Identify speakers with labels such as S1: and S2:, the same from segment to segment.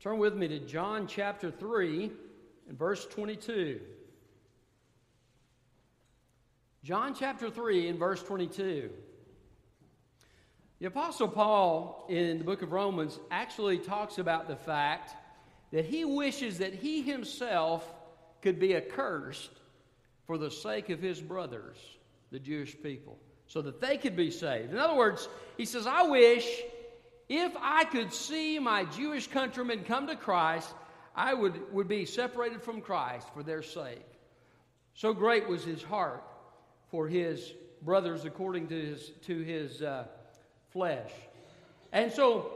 S1: Turn with me to John chapter 3 and verse 22. John chapter 3 and verse 22. The Apostle Paul in the book of Romans actually talks about the fact that he wishes that he himself could be accursed for the sake of his brothers, the Jewish people, so that they could be saved. In other words, he says, I wish if I could see my Jewish countrymen come to Christ, I would, would be separated from Christ for their sake. So great was his heart for his brothers according to his, to his uh, flesh. And so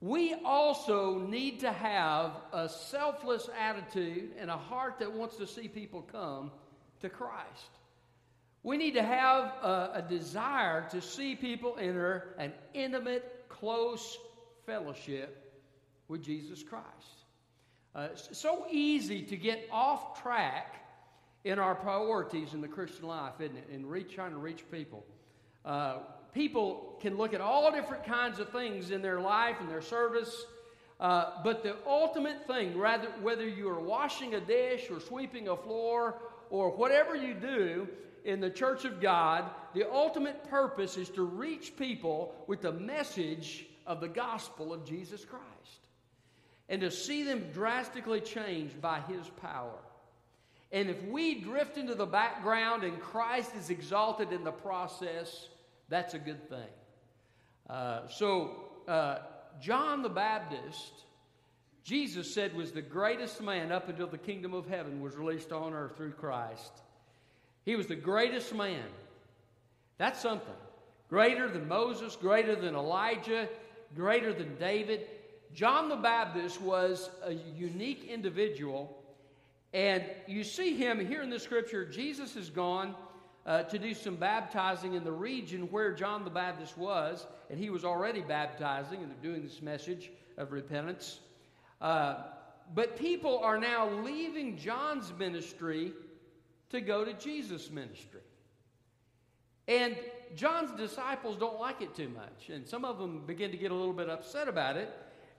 S1: we also need to have a selfless attitude and a heart that wants to see people come to Christ. We need to have a, a desire to see people enter an intimate, close fellowship with Jesus Christ. Uh, it's so easy to get off track in our priorities in the Christian life, isn't it? In reach, trying to reach people. Uh, people can look at all different kinds of things in their life and their service, uh, but the ultimate thing, rather whether you are washing a dish or sweeping a floor or whatever you do in the church of God, the ultimate purpose is to reach people with the message of the gospel of Jesus Christ and to see them drastically changed by his power. And if we drift into the background and Christ is exalted in the process, that's a good thing. Uh, so, uh, John the Baptist, Jesus said, was the greatest man up until the kingdom of heaven was released on earth through Christ. He was the greatest man. That's something. Greater than Moses, greater than Elijah, greater than David. John the Baptist was a unique individual. And you see him here in the scripture. Jesus is gone uh, to do some baptizing in the region where John the Baptist was. And he was already baptizing and doing this message of repentance. Uh, but people are now leaving John's ministry to go to Jesus' ministry. And John's disciples don't like it too much. And some of them begin to get a little bit upset about it.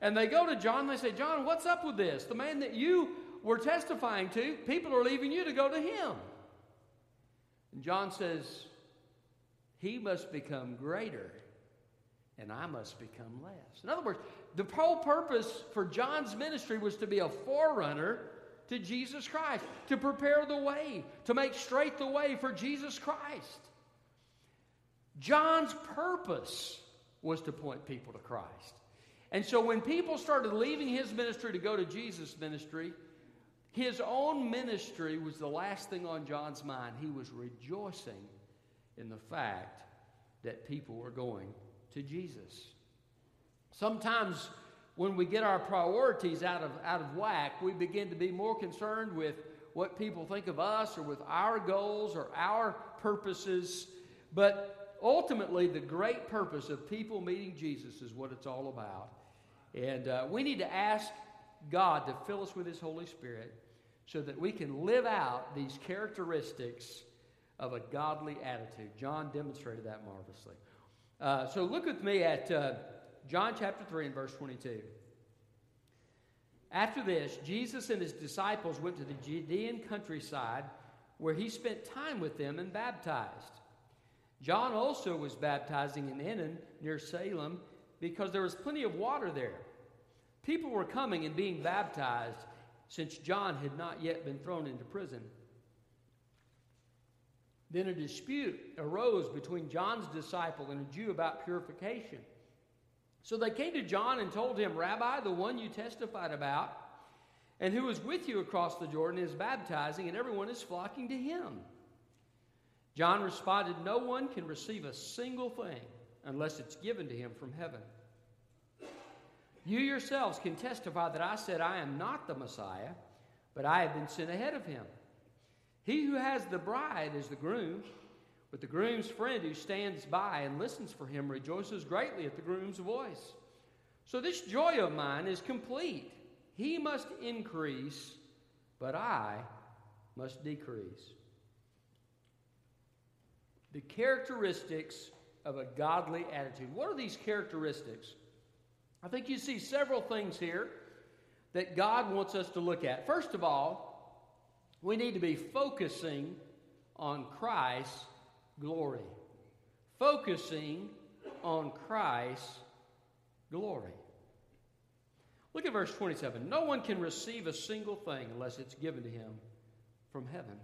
S1: And they go to John and they say, John, what's up with this? The man that you were testifying to, people are leaving you to go to him. And John says, He must become greater, and I must become less. In other words, the whole purpose for John's ministry was to be a forerunner to Jesus Christ, to prepare the way, to make straight the way for Jesus Christ. John's purpose was to point people to Christ. And so when people started leaving his ministry to go to Jesus' ministry, his own ministry was the last thing on John's mind. He was rejoicing in the fact that people were going to Jesus. Sometimes when we get our priorities out of, out of whack, we begin to be more concerned with what people think of us or with our goals or our purposes. But ultimately, the great purpose of people meeting Jesus is what it's all about. And uh, we need to ask God to fill us with His Holy Spirit so that we can live out these characteristics of a godly attitude. John demonstrated that marvelously. Uh, so look with me at uh, John chapter 3 and verse 22. After this, Jesus and his disciples went to the Judean countryside where he spent time with them and baptized. John also was baptizing in Aenon near Salem because there was plenty of water there. People were coming and being baptized since John had not yet been thrown into prison. Then a dispute arose between John's disciple and a Jew about purification. So they came to John and told him, Rabbi, the one you testified about, and who was with you across the Jordan is baptizing, and everyone is flocking to him. John responded, No one can receive a single thing unless it's given to him from heaven. You yourselves can testify that I said, I am not the Messiah, but I have been sent ahead of him. He who has the bride is the groom, but the groom's friend who stands by and listens for him rejoices greatly at the groom's voice. So this joy of mine is complete. He must increase, but I must decrease. The characteristics of a godly attitude. What are these characteristics? I think you see several things here that God wants us to look at. First of all, we need to be focusing on Christ's glory. Focusing on Christ's glory. Look at verse 27. No one can receive a single thing unless it's given to him from heaven.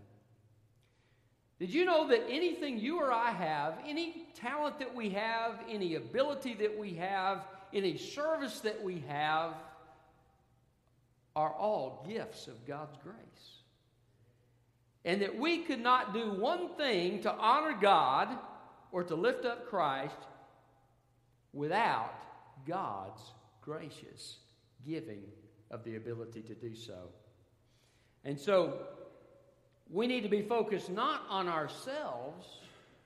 S1: Did you know that anything you or I have, any talent that we have, any ability that we have, any service that we have, are all gifts of God's grace? And that we could not do one thing to honor God or to lift up Christ without God's gracious giving of the ability to do so. And so we need to be focused not on ourselves,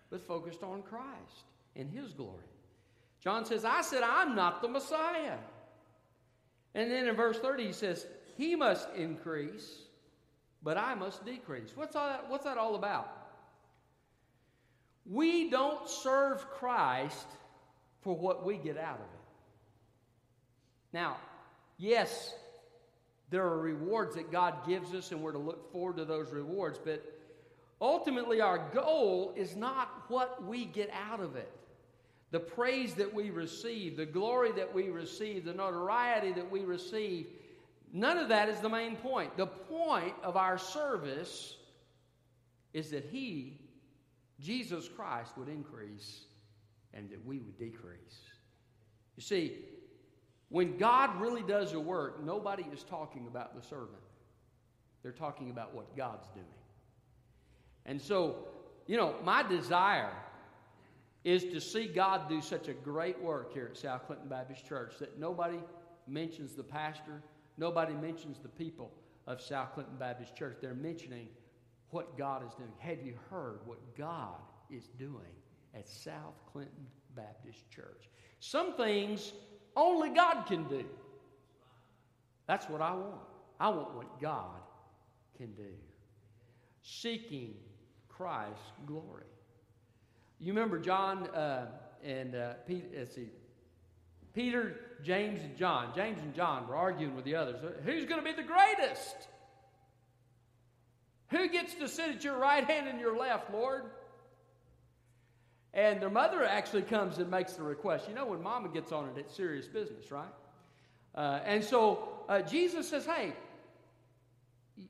S1: but focused on Christ and His glory. John says, I said, I'm not the Messiah. And then in verse 30, he says, He must increase, but I must decrease. What's, all that, what's that all about? We don't serve Christ for what we get out of it. Now, yes, there are rewards that God gives us, and we're to look forward to those rewards, but ultimately, our goal is not what we get out of it. The praise that we receive, the glory that we receive, the notoriety that we receive, none of that is the main point. The point of our service is that He, Jesus Christ, would increase and that we would decrease. You see, when God really does a work, nobody is talking about the servant. They're talking about what God's doing. And so, you know, my desire is to see God do such a great work here at South Clinton Baptist Church that nobody mentions the pastor, nobody mentions the people of South Clinton Baptist Church. They're mentioning what God is doing. Have you heard what God is doing at South Clinton Baptist Church? Some things only God can do. That's what I want. I want what God can do. Seeking Christ's glory. You remember John uh, and uh, Peter, let's see, Peter, James, and John. James and John were arguing with the others. Who's going to be the greatest? Who gets to sit at your right hand and your left, Lord? And their mother actually comes and makes the request. You know, when mama gets on it, it's serious business, right? Uh, and so uh, Jesus says, Hey,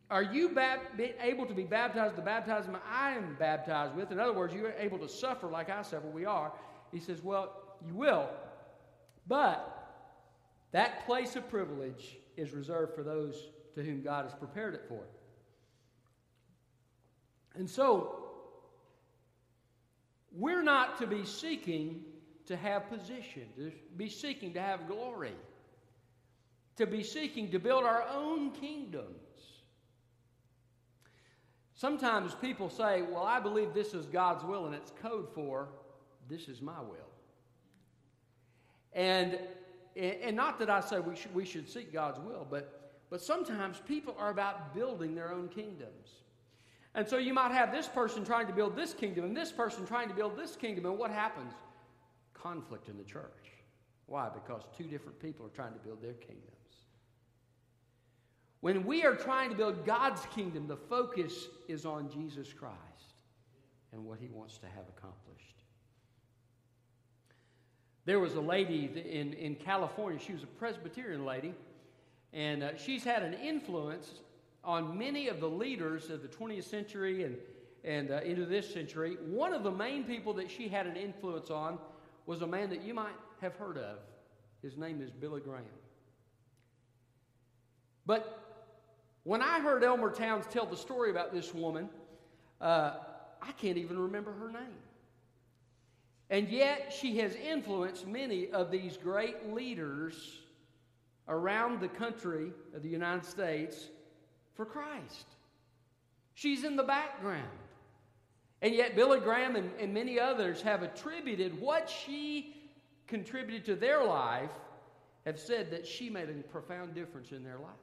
S1: are you bab- able to be baptized the baptism I am baptized with? In other words, you're able to suffer like I suffer. We are. He says, Well, you will. But that place of privilege is reserved for those to whom God has prepared it for. And so, we're not to be seeking to have position, to be seeking to have glory, to be seeking to build our own kingdoms. Sometimes people say, Well, I believe this is God's will, and it's code for this is my will. And, and not that I say we should, we should seek God's will, but, but sometimes people are about building their own kingdoms. And so you might have this person trying to build this kingdom and this person trying to build this kingdom. And what happens? Conflict in the church. Why? Because two different people are trying to build their kingdoms. When we are trying to build God's kingdom, the focus is on Jesus Christ and what he wants to have accomplished. There was a lady in, in California, she was a Presbyterian lady, and uh, she's had an influence on many of the leaders of the 20th century and, and uh, into this century. One of the main people that she had an influence on was a man that you might have heard of. His name is Billy Graham. But when I heard Elmer Towns tell the story about this woman, uh, I can't even remember her name. And yet, she has influenced many of these great leaders around the country of the United States for Christ. She's in the background. And yet, Billy Graham and, and many others have attributed what she contributed to their life, have said that she made a profound difference in their lives.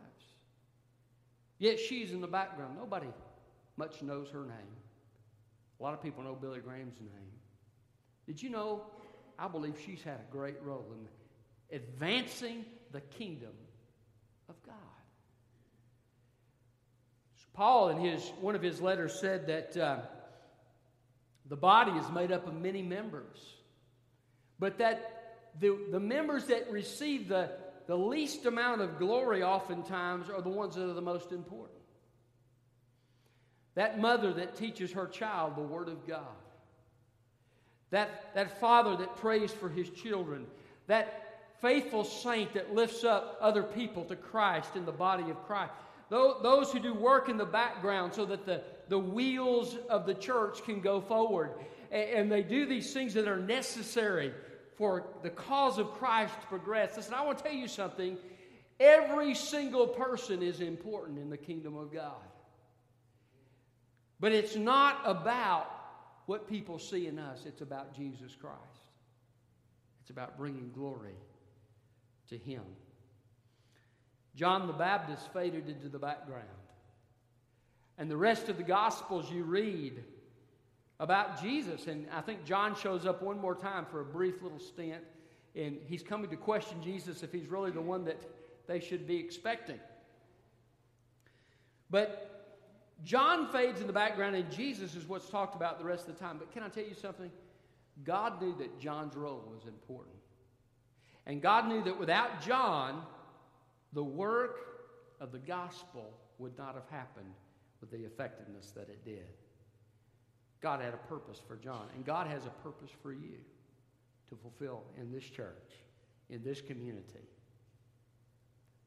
S1: Yet she's in the background. Nobody much knows her name. A lot of people know Billy Graham's name. Did you know? I believe she's had a great role in advancing the kingdom of God. Paul, in his, one of his letters, said that uh, the body is made up of many members, but that the, the members that receive the, the least amount of glory oftentimes are the ones that are the most important. That mother that teaches her child the Word of God. That, that father that prays for his children. That faithful saint that lifts up other people to Christ in the body of Christ. Those who do work in the background so that the, the wheels of the church can go forward. And they do these things that are necessary for the cause of Christ to progress. Listen, I want to tell you something. Every single person is important in the kingdom of God. But it's not about what people see in us, it's about Jesus Christ. It's about bringing glory to Him. John the Baptist faded into the background. And the rest of the Gospels you read about Jesus, and I think John shows up one more time for a brief little stint, and he's coming to question Jesus if he's really the one that they should be expecting. But John fades in the background, and Jesus is what's talked about the rest of the time. But can I tell you something? God knew that John's role was important. And God knew that without John, the work of the gospel would not have happened with the effectiveness that it did. God had a purpose for John, and God has a purpose for you to fulfill in this church, in this community.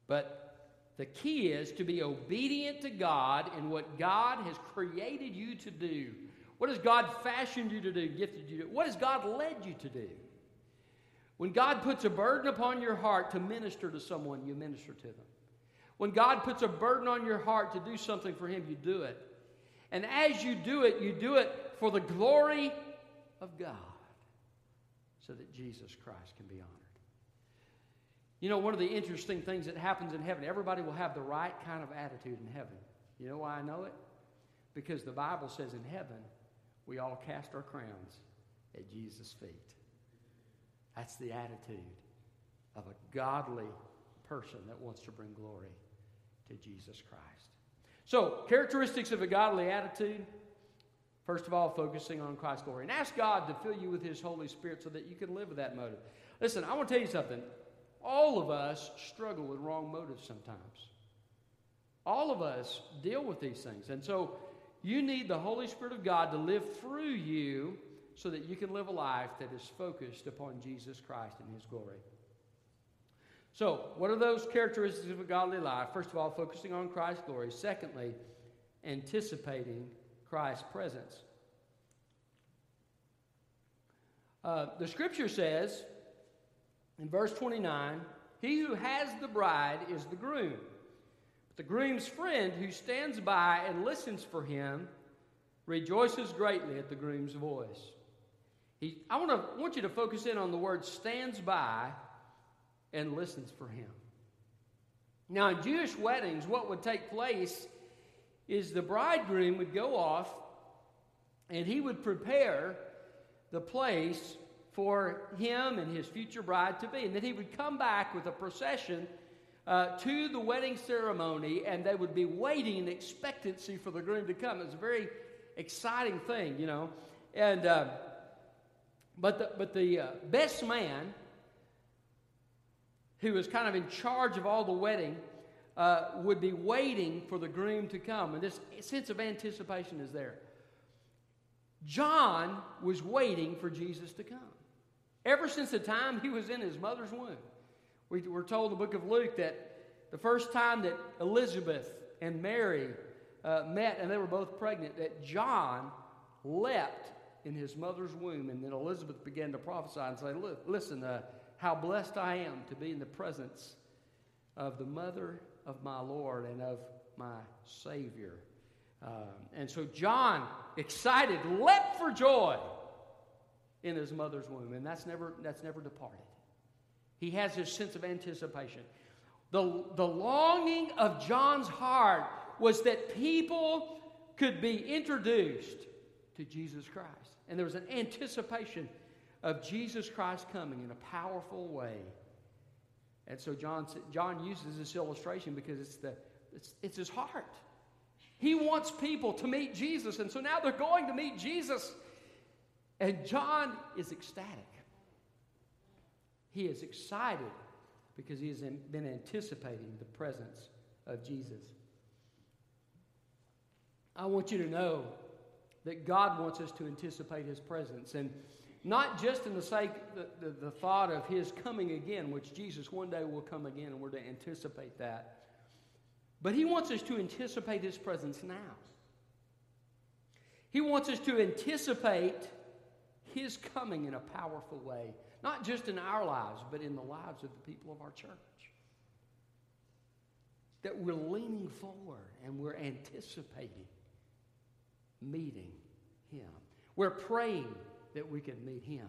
S1: But the key is to be obedient to God in what God has created you to do. What has God fashioned you to do, gifted you to do? What has God led you to do? When God puts a burden upon your heart to minister to someone, you minister to them. When God puts a burden on your heart to do something for Him, you do it. And as you do it, you do it for the glory of God so that Jesus Christ can be honored. You know, one of the interesting things that happens in heaven, everybody will have the right kind of attitude in heaven. You know why I know it? Because the Bible says in heaven, we all cast our crowns at Jesus' feet. That's the attitude of a godly person that wants to bring glory to Jesus Christ. So, characteristics of a godly attitude. First of all, focusing on Christ's glory. And ask God to fill you with His Holy Spirit so that you can live with that motive. Listen, I want to tell you something. All of us struggle with wrong motives sometimes. All of us deal with these things. And so you need the Holy Spirit of God to live through you so that you can live a life that is focused upon Jesus Christ and His glory. So, what are those characteristics of a godly life? First of all, focusing on Christ's glory. Secondly, anticipating Christ's presence. Uh, the scripture says in verse 29 He who has the bride is the groom. But the groom's friend who stands by and listens for him rejoices greatly at the groom's voice. He, I want, to, want you to focus in on the word stands by and listens for him. Now, in Jewish weddings, what would take place is the bridegroom would go off and he would prepare the place for him and his future bride to be. And then he would come back with a procession uh, to the wedding ceremony, and they would be waiting in expectancy for the groom to come. It's a very exciting thing, you know. And uh, but the, but the uh, best man, who was kind of in charge of all the wedding, uh, would be waiting for the groom to come. And this sense of anticipation is there. John was waiting for Jesus to come. Ever since the time he was in his mother's womb. We, we're told in the book of Luke that the first time that Elizabeth and Mary uh, met and they were both pregnant, that John leapt in his mother's womb. And then Elizabeth began to prophesy and say, Look, Listen, uh, how blessed I am to be in the presence of the mother of my Lord and of my Savior. Um, and so John, excited, leapt for joy in his mother's womb, and that's never, that's never departed. He has this sense of anticipation. The, the longing of John's heart was that people could be introduced to Jesus Christ. And there was an anticipation of Jesus Christ coming in a powerful way And so John, John uses this illustration because it's, the, it's, it's his heart. He wants people to meet Jesus. And so now they're going to meet Jesus. And John is ecstatic. He is excited because he has been anticipating the presence of Jesus. I want you to know that God wants us to anticipate his presence. And not just in the sake, the, the, the, thought of his coming again, which Jesus one day will come again, and we're to anticipate that. But he wants us to anticipate his presence now. He wants us to anticipate his coming in a powerful way, not just in our lives, but in the lives of the people of our church. That we're leaning forward and we're anticipating meeting him. We're praying that we can meet him.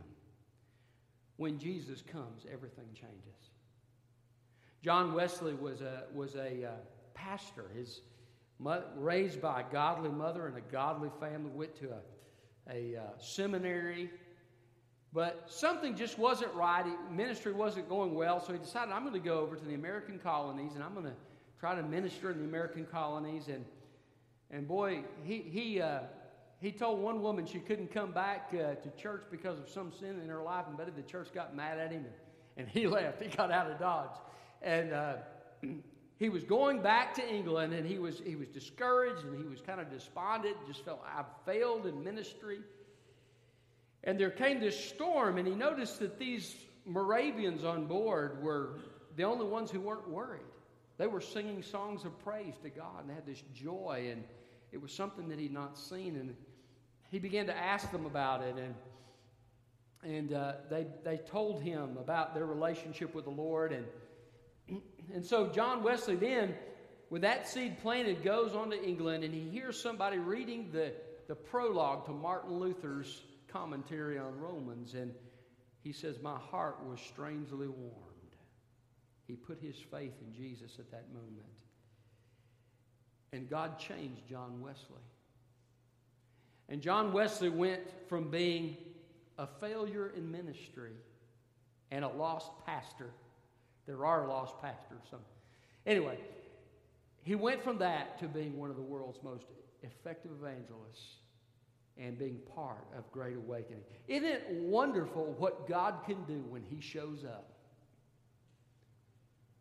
S1: When Jesus comes, everything changes. John Wesley was a, was a uh, pastor. His raised by a godly mother and a godly family, went to a, a uh, seminary. But something just wasn't right. Ministry wasn't going well, so he decided, I'm going to go over to the American colonies and I'm going to try to minister in the American colonies. And, and boy, he, he, uh, he told one woman she couldn't come back uh, to church because of some sin in her life, and buddy, the church got mad at him, and, and he left. He got out of Dodge. And uh, he was going back to England, and he was, he was discouraged, and he was kind of despondent, just felt, I've failed in ministry. And there came this storm, and he noticed that these Moravians on board were the only ones who weren't worried. They were singing songs of praise to God, and had this joy, and it was something that he'd not seen. And he began to ask them about it, and and uh, they they told him about their relationship with the Lord, and and so John Wesley then, with that seed planted, goes on to England, and he hears somebody reading the the prologue to Martin Luther's commentary on Romans, and he says, "My heart was strangely warmed." He put his faith in Jesus at that moment. And God changed John Wesley. And John Wesley went from being a failure in ministry and a lost pastor. There are lost pastors. Some. Anyway, he went from that to being one of the world's most effective evangelists and being part of Great Awakening. Isn't it wonderful what God can do when He shows up?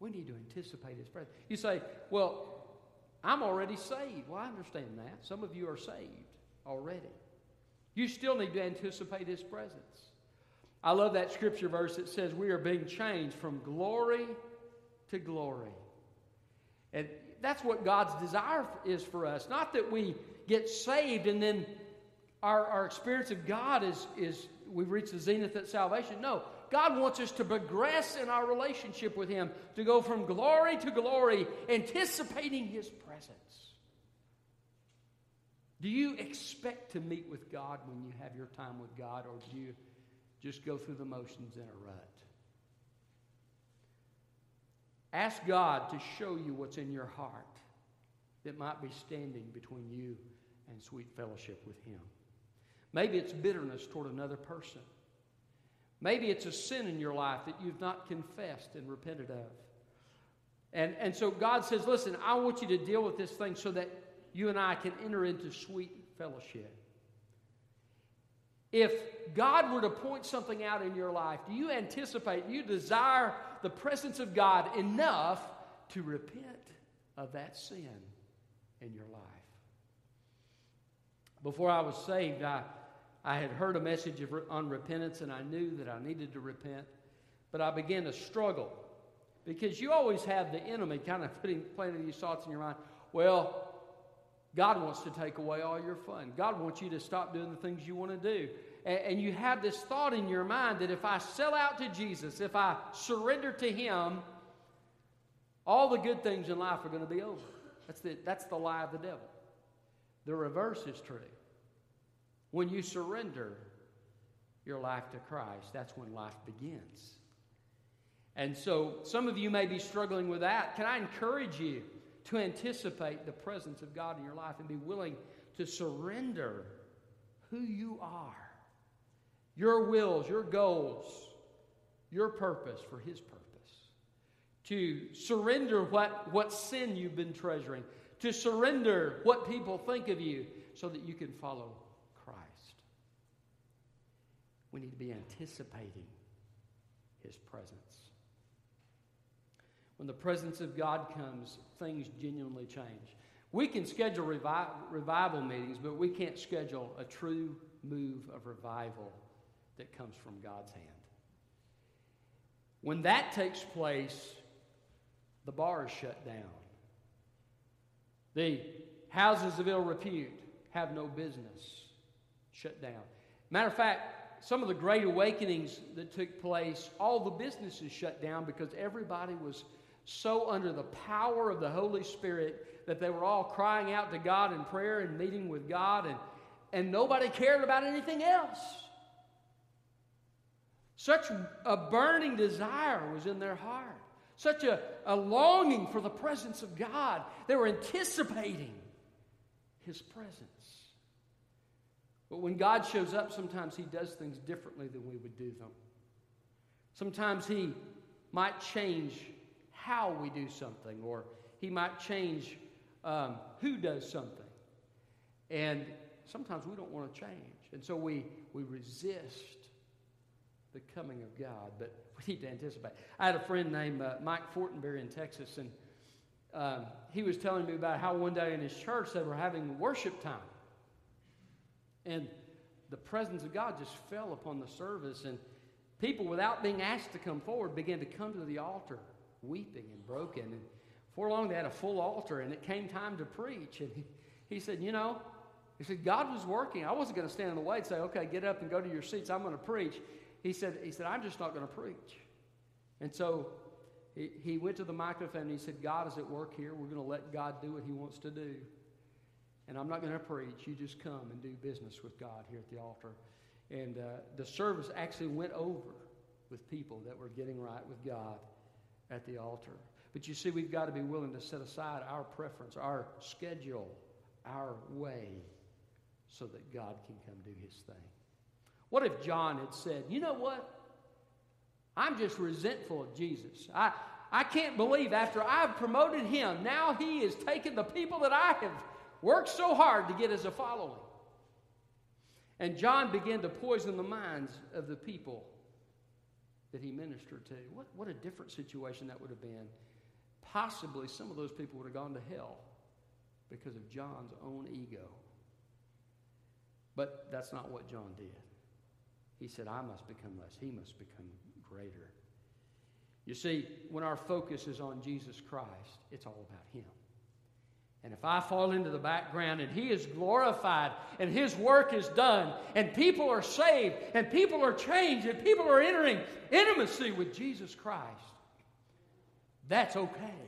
S1: We need to anticipate His presence. You say, well, I'm already saved. Well, I understand that. Some of you are saved already. You still need to anticipate His presence. I love that scripture verse that says we are being changed from glory to glory. And that's what God's desire is for us. Not that we get saved and then our, our experience of God is, is we've reached the zenith at salvation. No, God wants us to progress in our relationship with Him, to go from glory to glory, anticipating His presence. Do you expect to meet with God when you have your time with God, or do you just go through the motions in a rut? Ask God to show you what's in your heart that might be standing between you and sweet fellowship with Him. Maybe it's bitterness toward another person. Maybe it's a sin in your life that you've not confessed and repented of. And, and so God says, Listen, I want you to deal with this thing so that you and I can enter into sweet fellowship. If God were to point something out in your life, do you anticipate, you desire the presence of God enough to repent of that sin in your life? Before I was saved, I I had heard a message of, on repentance and I knew that I needed to repent, but I began to struggle because you always have the enemy kind of putting, planting these thoughts in your mind. Well, God wants to take away all your fun. God wants you to stop doing the things you want to do. And, and you have this thought in your mind that if I sell out to Jesus, if I surrender to Him, all the good things in life are going to be over. That's the, that's the lie of the devil. The reverse is true. When you surrender your life to Christ, that's when life begins. And so some of you may be struggling with that. Can I encourage you to anticipate the presence of God in your life and be willing to surrender who you are, your wills, your goals, your purpose for His purpose? to surrender what, what sin you've been treasuring, to surrender what people think of you so that you can follow Christ. We need to be anticipating His presence. When the presence of God comes, things genuinely change. We can schedule revi- revival meetings, but we can't schedule a true move of revival that comes from God's hand. When that takes place, the bar is shut down. The houses of ill repute have no business shut down. Matter of fact, some of the great awakenings that took place, all the businesses shut down because everybody was so under the power of the Holy Spirit that they were all crying out to God in prayer and meeting with God, and, and nobody cared about anything else. Such a burning desire was in their heart, such a, a longing for the presence of God. They were anticipating His presence. But when God shows up, sometimes He does things differently than we would do them. Sometimes He might change how we do something, or He might change um, who does something. And sometimes we don't want to change. And so we, we resist the coming of God, but we need to anticipate. I had a friend named uh, Mike Fortenberry in Texas, and um, he was telling me about how one day in his church they were having worship time. And the presence of God just fell upon the service, and people, without being asked to come forward, began to come to the altar weeping and broken. And before long, they had a full altar, and it came time to preach. And he, he said, You know, he said, God was working. I wasn't going to stand in the way and say, Okay, get up and go to your seats. I'm going to preach. He said, he said I'm just not going to preach. And so he, he went to the microphone and he said, God is at work here. We're going to let God do what he wants to do. And I'm not going to preach. You just come and do business with God here at the altar. And uh, the service actually went over with people that were getting right with God at the altar. But you see, we've got to be willing to set aside our preference, our schedule, our way, so that God can come do his thing. What if John had said, You know what? I'm just resentful of Jesus. I, I can't believe after I've promoted him, now he is taking the people that I have worked so hard to get as a following. And John began to poison the minds of the people that he ministered to. What, what a different situation that would have been. Possibly some of those people would have gone to hell because of John's own ego. But that's not what John did. He said, I must become less, he must become greater. You see, when our focus is on Jesus Christ, it's all about him. And if I fall into the background and He is glorified and His work is done and people are saved and people are changed and people are entering intimacy with Jesus Christ, that's okay.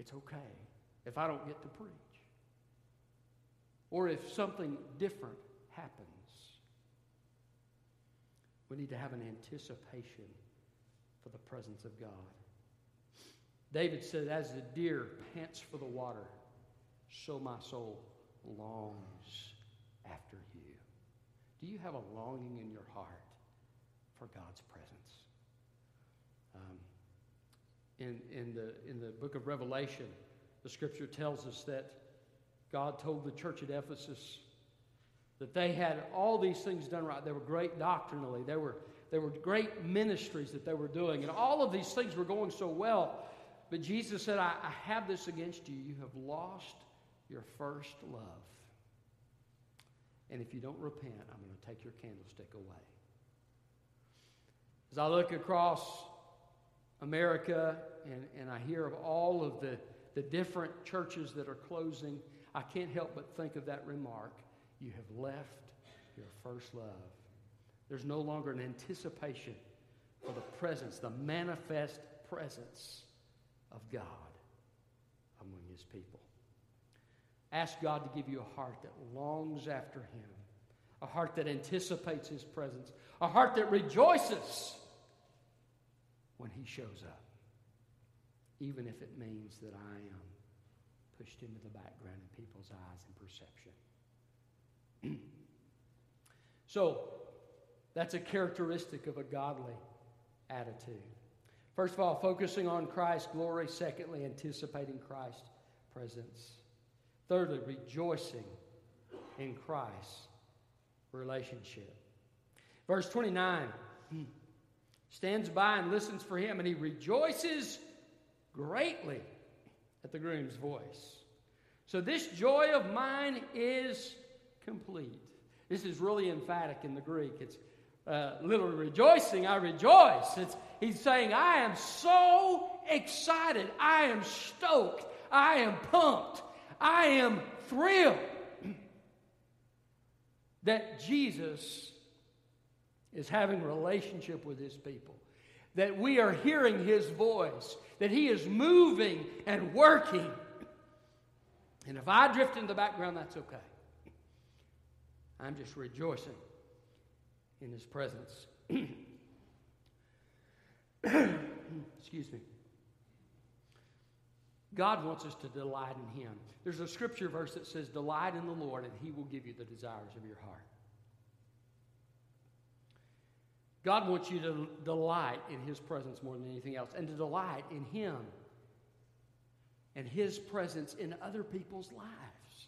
S1: It's okay if I don't get to preach or if something different happens. We need to have an anticipation for the presence of God. David said, As the deer pants for the water, so my soul longs after you. Do you have a longing in your heart for God's presence? Um, in, in, the, in the book of Revelation, the scripture tells us that God told the church at Ephesus that they had all these things done right. They were great doctrinally, they were, they were great ministries that they were doing, and all of these things were going so well. But Jesus said, I, I have this against you. You have lost your first love. And if you don't repent, I'm going to take your candlestick away. As I look across America and, and I hear of all of the, the different churches that are closing, I can't help but think of that remark. You have left your first love. There's no longer an anticipation for the presence, the manifest presence of God among his people. Ask God to give you a heart that longs after him, a heart that anticipates his presence, a heart that rejoices when he shows up, even if it means that I am pushed into the background in people's eyes and perception. so, that's a characteristic of a godly attitude. First of all, focusing on Christ's glory. Secondly, anticipating Christ's presence. Thirdly, rejoicing in Christ's relationship. Verse 29 stands by and listens for him, and he rejoices greatly at the groom's voice. So, this joy of mine is complete. This is really emphatic in the Greek. It's uh, literally rejoicing. I rejoice. It's, he's saying, I am so excited. I am stoked. I am pumped. I am thrilled that Jesus is having relationship with his people, that we are hearing his voice, that he is moving and working. And if I drift in the background, that's okay. I'm just rejoicing in his presence. Excuse me. God wants us to delight in him. There's a scripture verse that says, Delight in the Lord, and he will give you the desires of your heart. God wants you to delight in His presence more than anything else, and to delight in Him and His presence in other people's lives.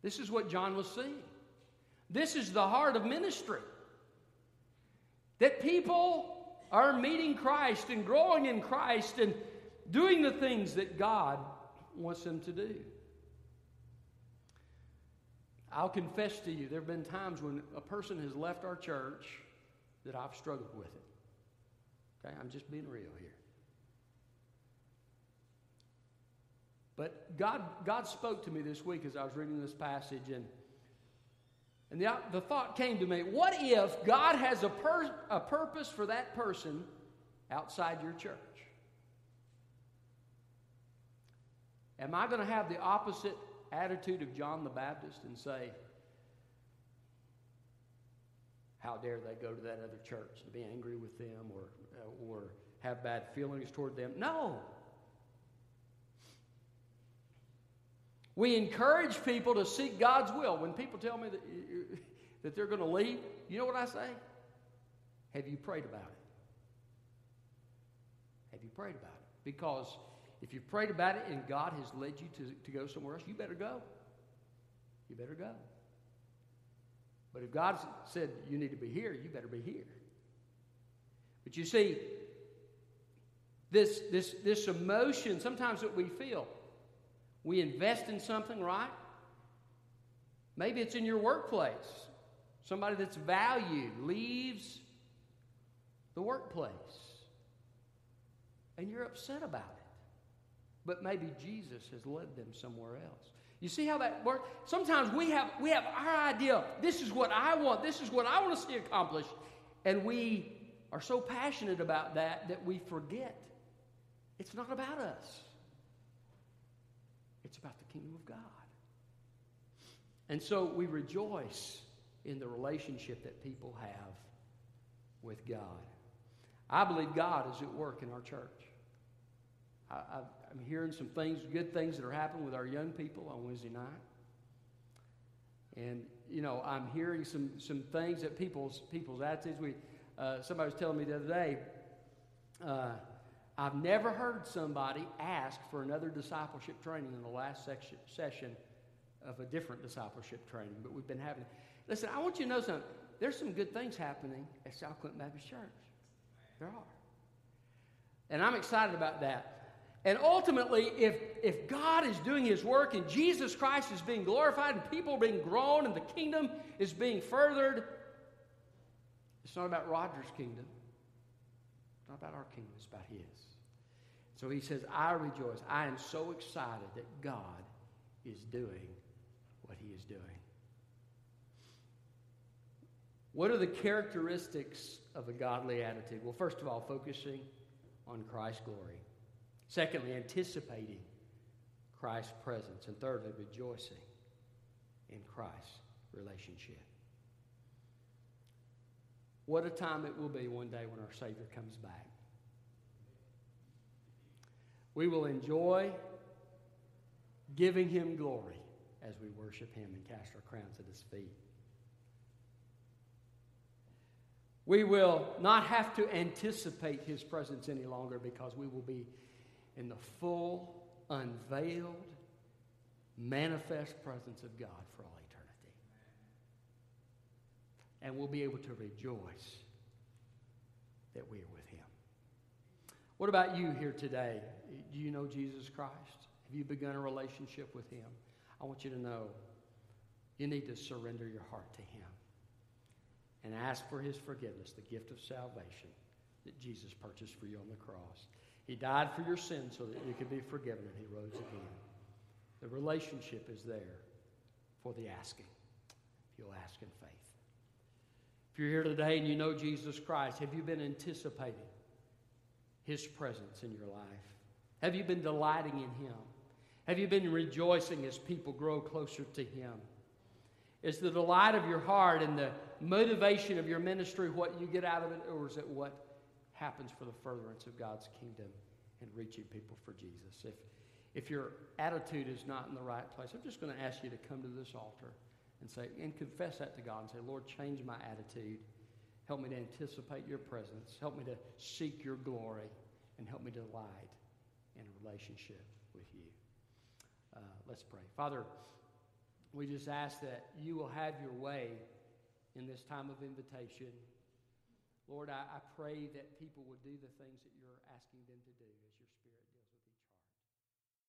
S1: This is what John was seeing. This is the heart of ministry. That people are meeting Christ and growing in Christ and doing the things that God wants them to do. I'll confess to you, there have been times when a person has left our church that I've struggled with it. Okay, I'm just being real here. But God, God spoke to me this week as I was reading this passage, and, and the, the thought came to me what if God has a, per, a purpose for that person outside your church? Am I going to have the opposite attitude of John the Baptist and say, how dare they go to that other church to be angry with them or, or have bad feelings toward them? No. We encourage people to seek God's will. When people tell me that, that they're going to leave, you know what I say? Have you prayed about it? Have you prayed about it? Because if you've prayed about it and God has led you to, to go somewhere else, you better go. You better go. But if God said you need to be here, you better be here. But you see, this, this, this emotion, sometimes that we feel, we invest in something, right? Maybe it's in your workplace. Somebody that's valued leaves the workplace. And you're upset about it. But maybe Jesus has led them somewhere else. You see how that works? Sometimes we have, we have our idea, this is what I want, this is what I want to see accomplished. And we are so passionate about that that we forget it's not about us, it's about the kingdom of God. And so we rejoice in the relationship that people have with God. I believe God is at work in our church. I, am hearing some things, good things that are happening with our young people on Wednesday night. And, you know, I'm hearing some, some things that people's, people's attitudes. We, uh, somebody was telling me the other day, uh, I've never heard somebody ask for another discipleship training in the last section, session of a different discipleship training, but we've been having. it. Listen, I want you to know something. There's some good things happening at South Clinton Baptist Church. There are. And I'm excited about that. And ultimately, if, if God is doing his work and Jesus Christ is being glorified and people are being grown and the kingdom is being furthered, it's not about Roger's kingdom. It's not about our kingdom, it's about his. So he says, I rejoice. I am so excited that God is doing what he is doing. What are the characteristics of a godly attitude? Well, first of all, focusing on Christ's glory. Secondly, anticipating Christ's presence. And thirdly, rejoicing in Christ's relationship. What a time it will be one day when our Savior comes back. We will enjoy giving Him glory as we worship Him and cast our crowns at His feet. We will not have to anticipate His presence any longer because we will be in the full, unveiled, manifest presence of God for all eternity. And we'll be able to rejoice that we are with Him. What about you here today? Do you know Jesus Christ? Have you begun a relationship with Him? I want you to know you need to surrender your heart to Him and ask for His forgiveness, the gift of salvation that Jesus purchased for you on the cross. He died for your sins so that you could be forgiven, and He rose again. The relationship is there for the asking, if you'll ask in faith. If you're here today and you know Jesus Christ, have you been anticipating His presence in your life? Have you been delighting in Him? Have you been rejoicing as people grow closer to Him? Is the delight of your heart and the motivation of your ministry what you get out of it, or is it what happens for the furtherance of God's kingdom and reaching people for Jesus? If, if your attitude is not in the right place, I'm just going to ask you to come to this altar and say and confess that to God and say, Lord, change my attitude. Help me to anticipate your presence. Help me to seek your glory and help me to delight in a relationship with you. Uh, let's pray. Father, we just ask that you will have your way in this time of invitation. Lord, I, I pray that people would do the things that you're asking them to do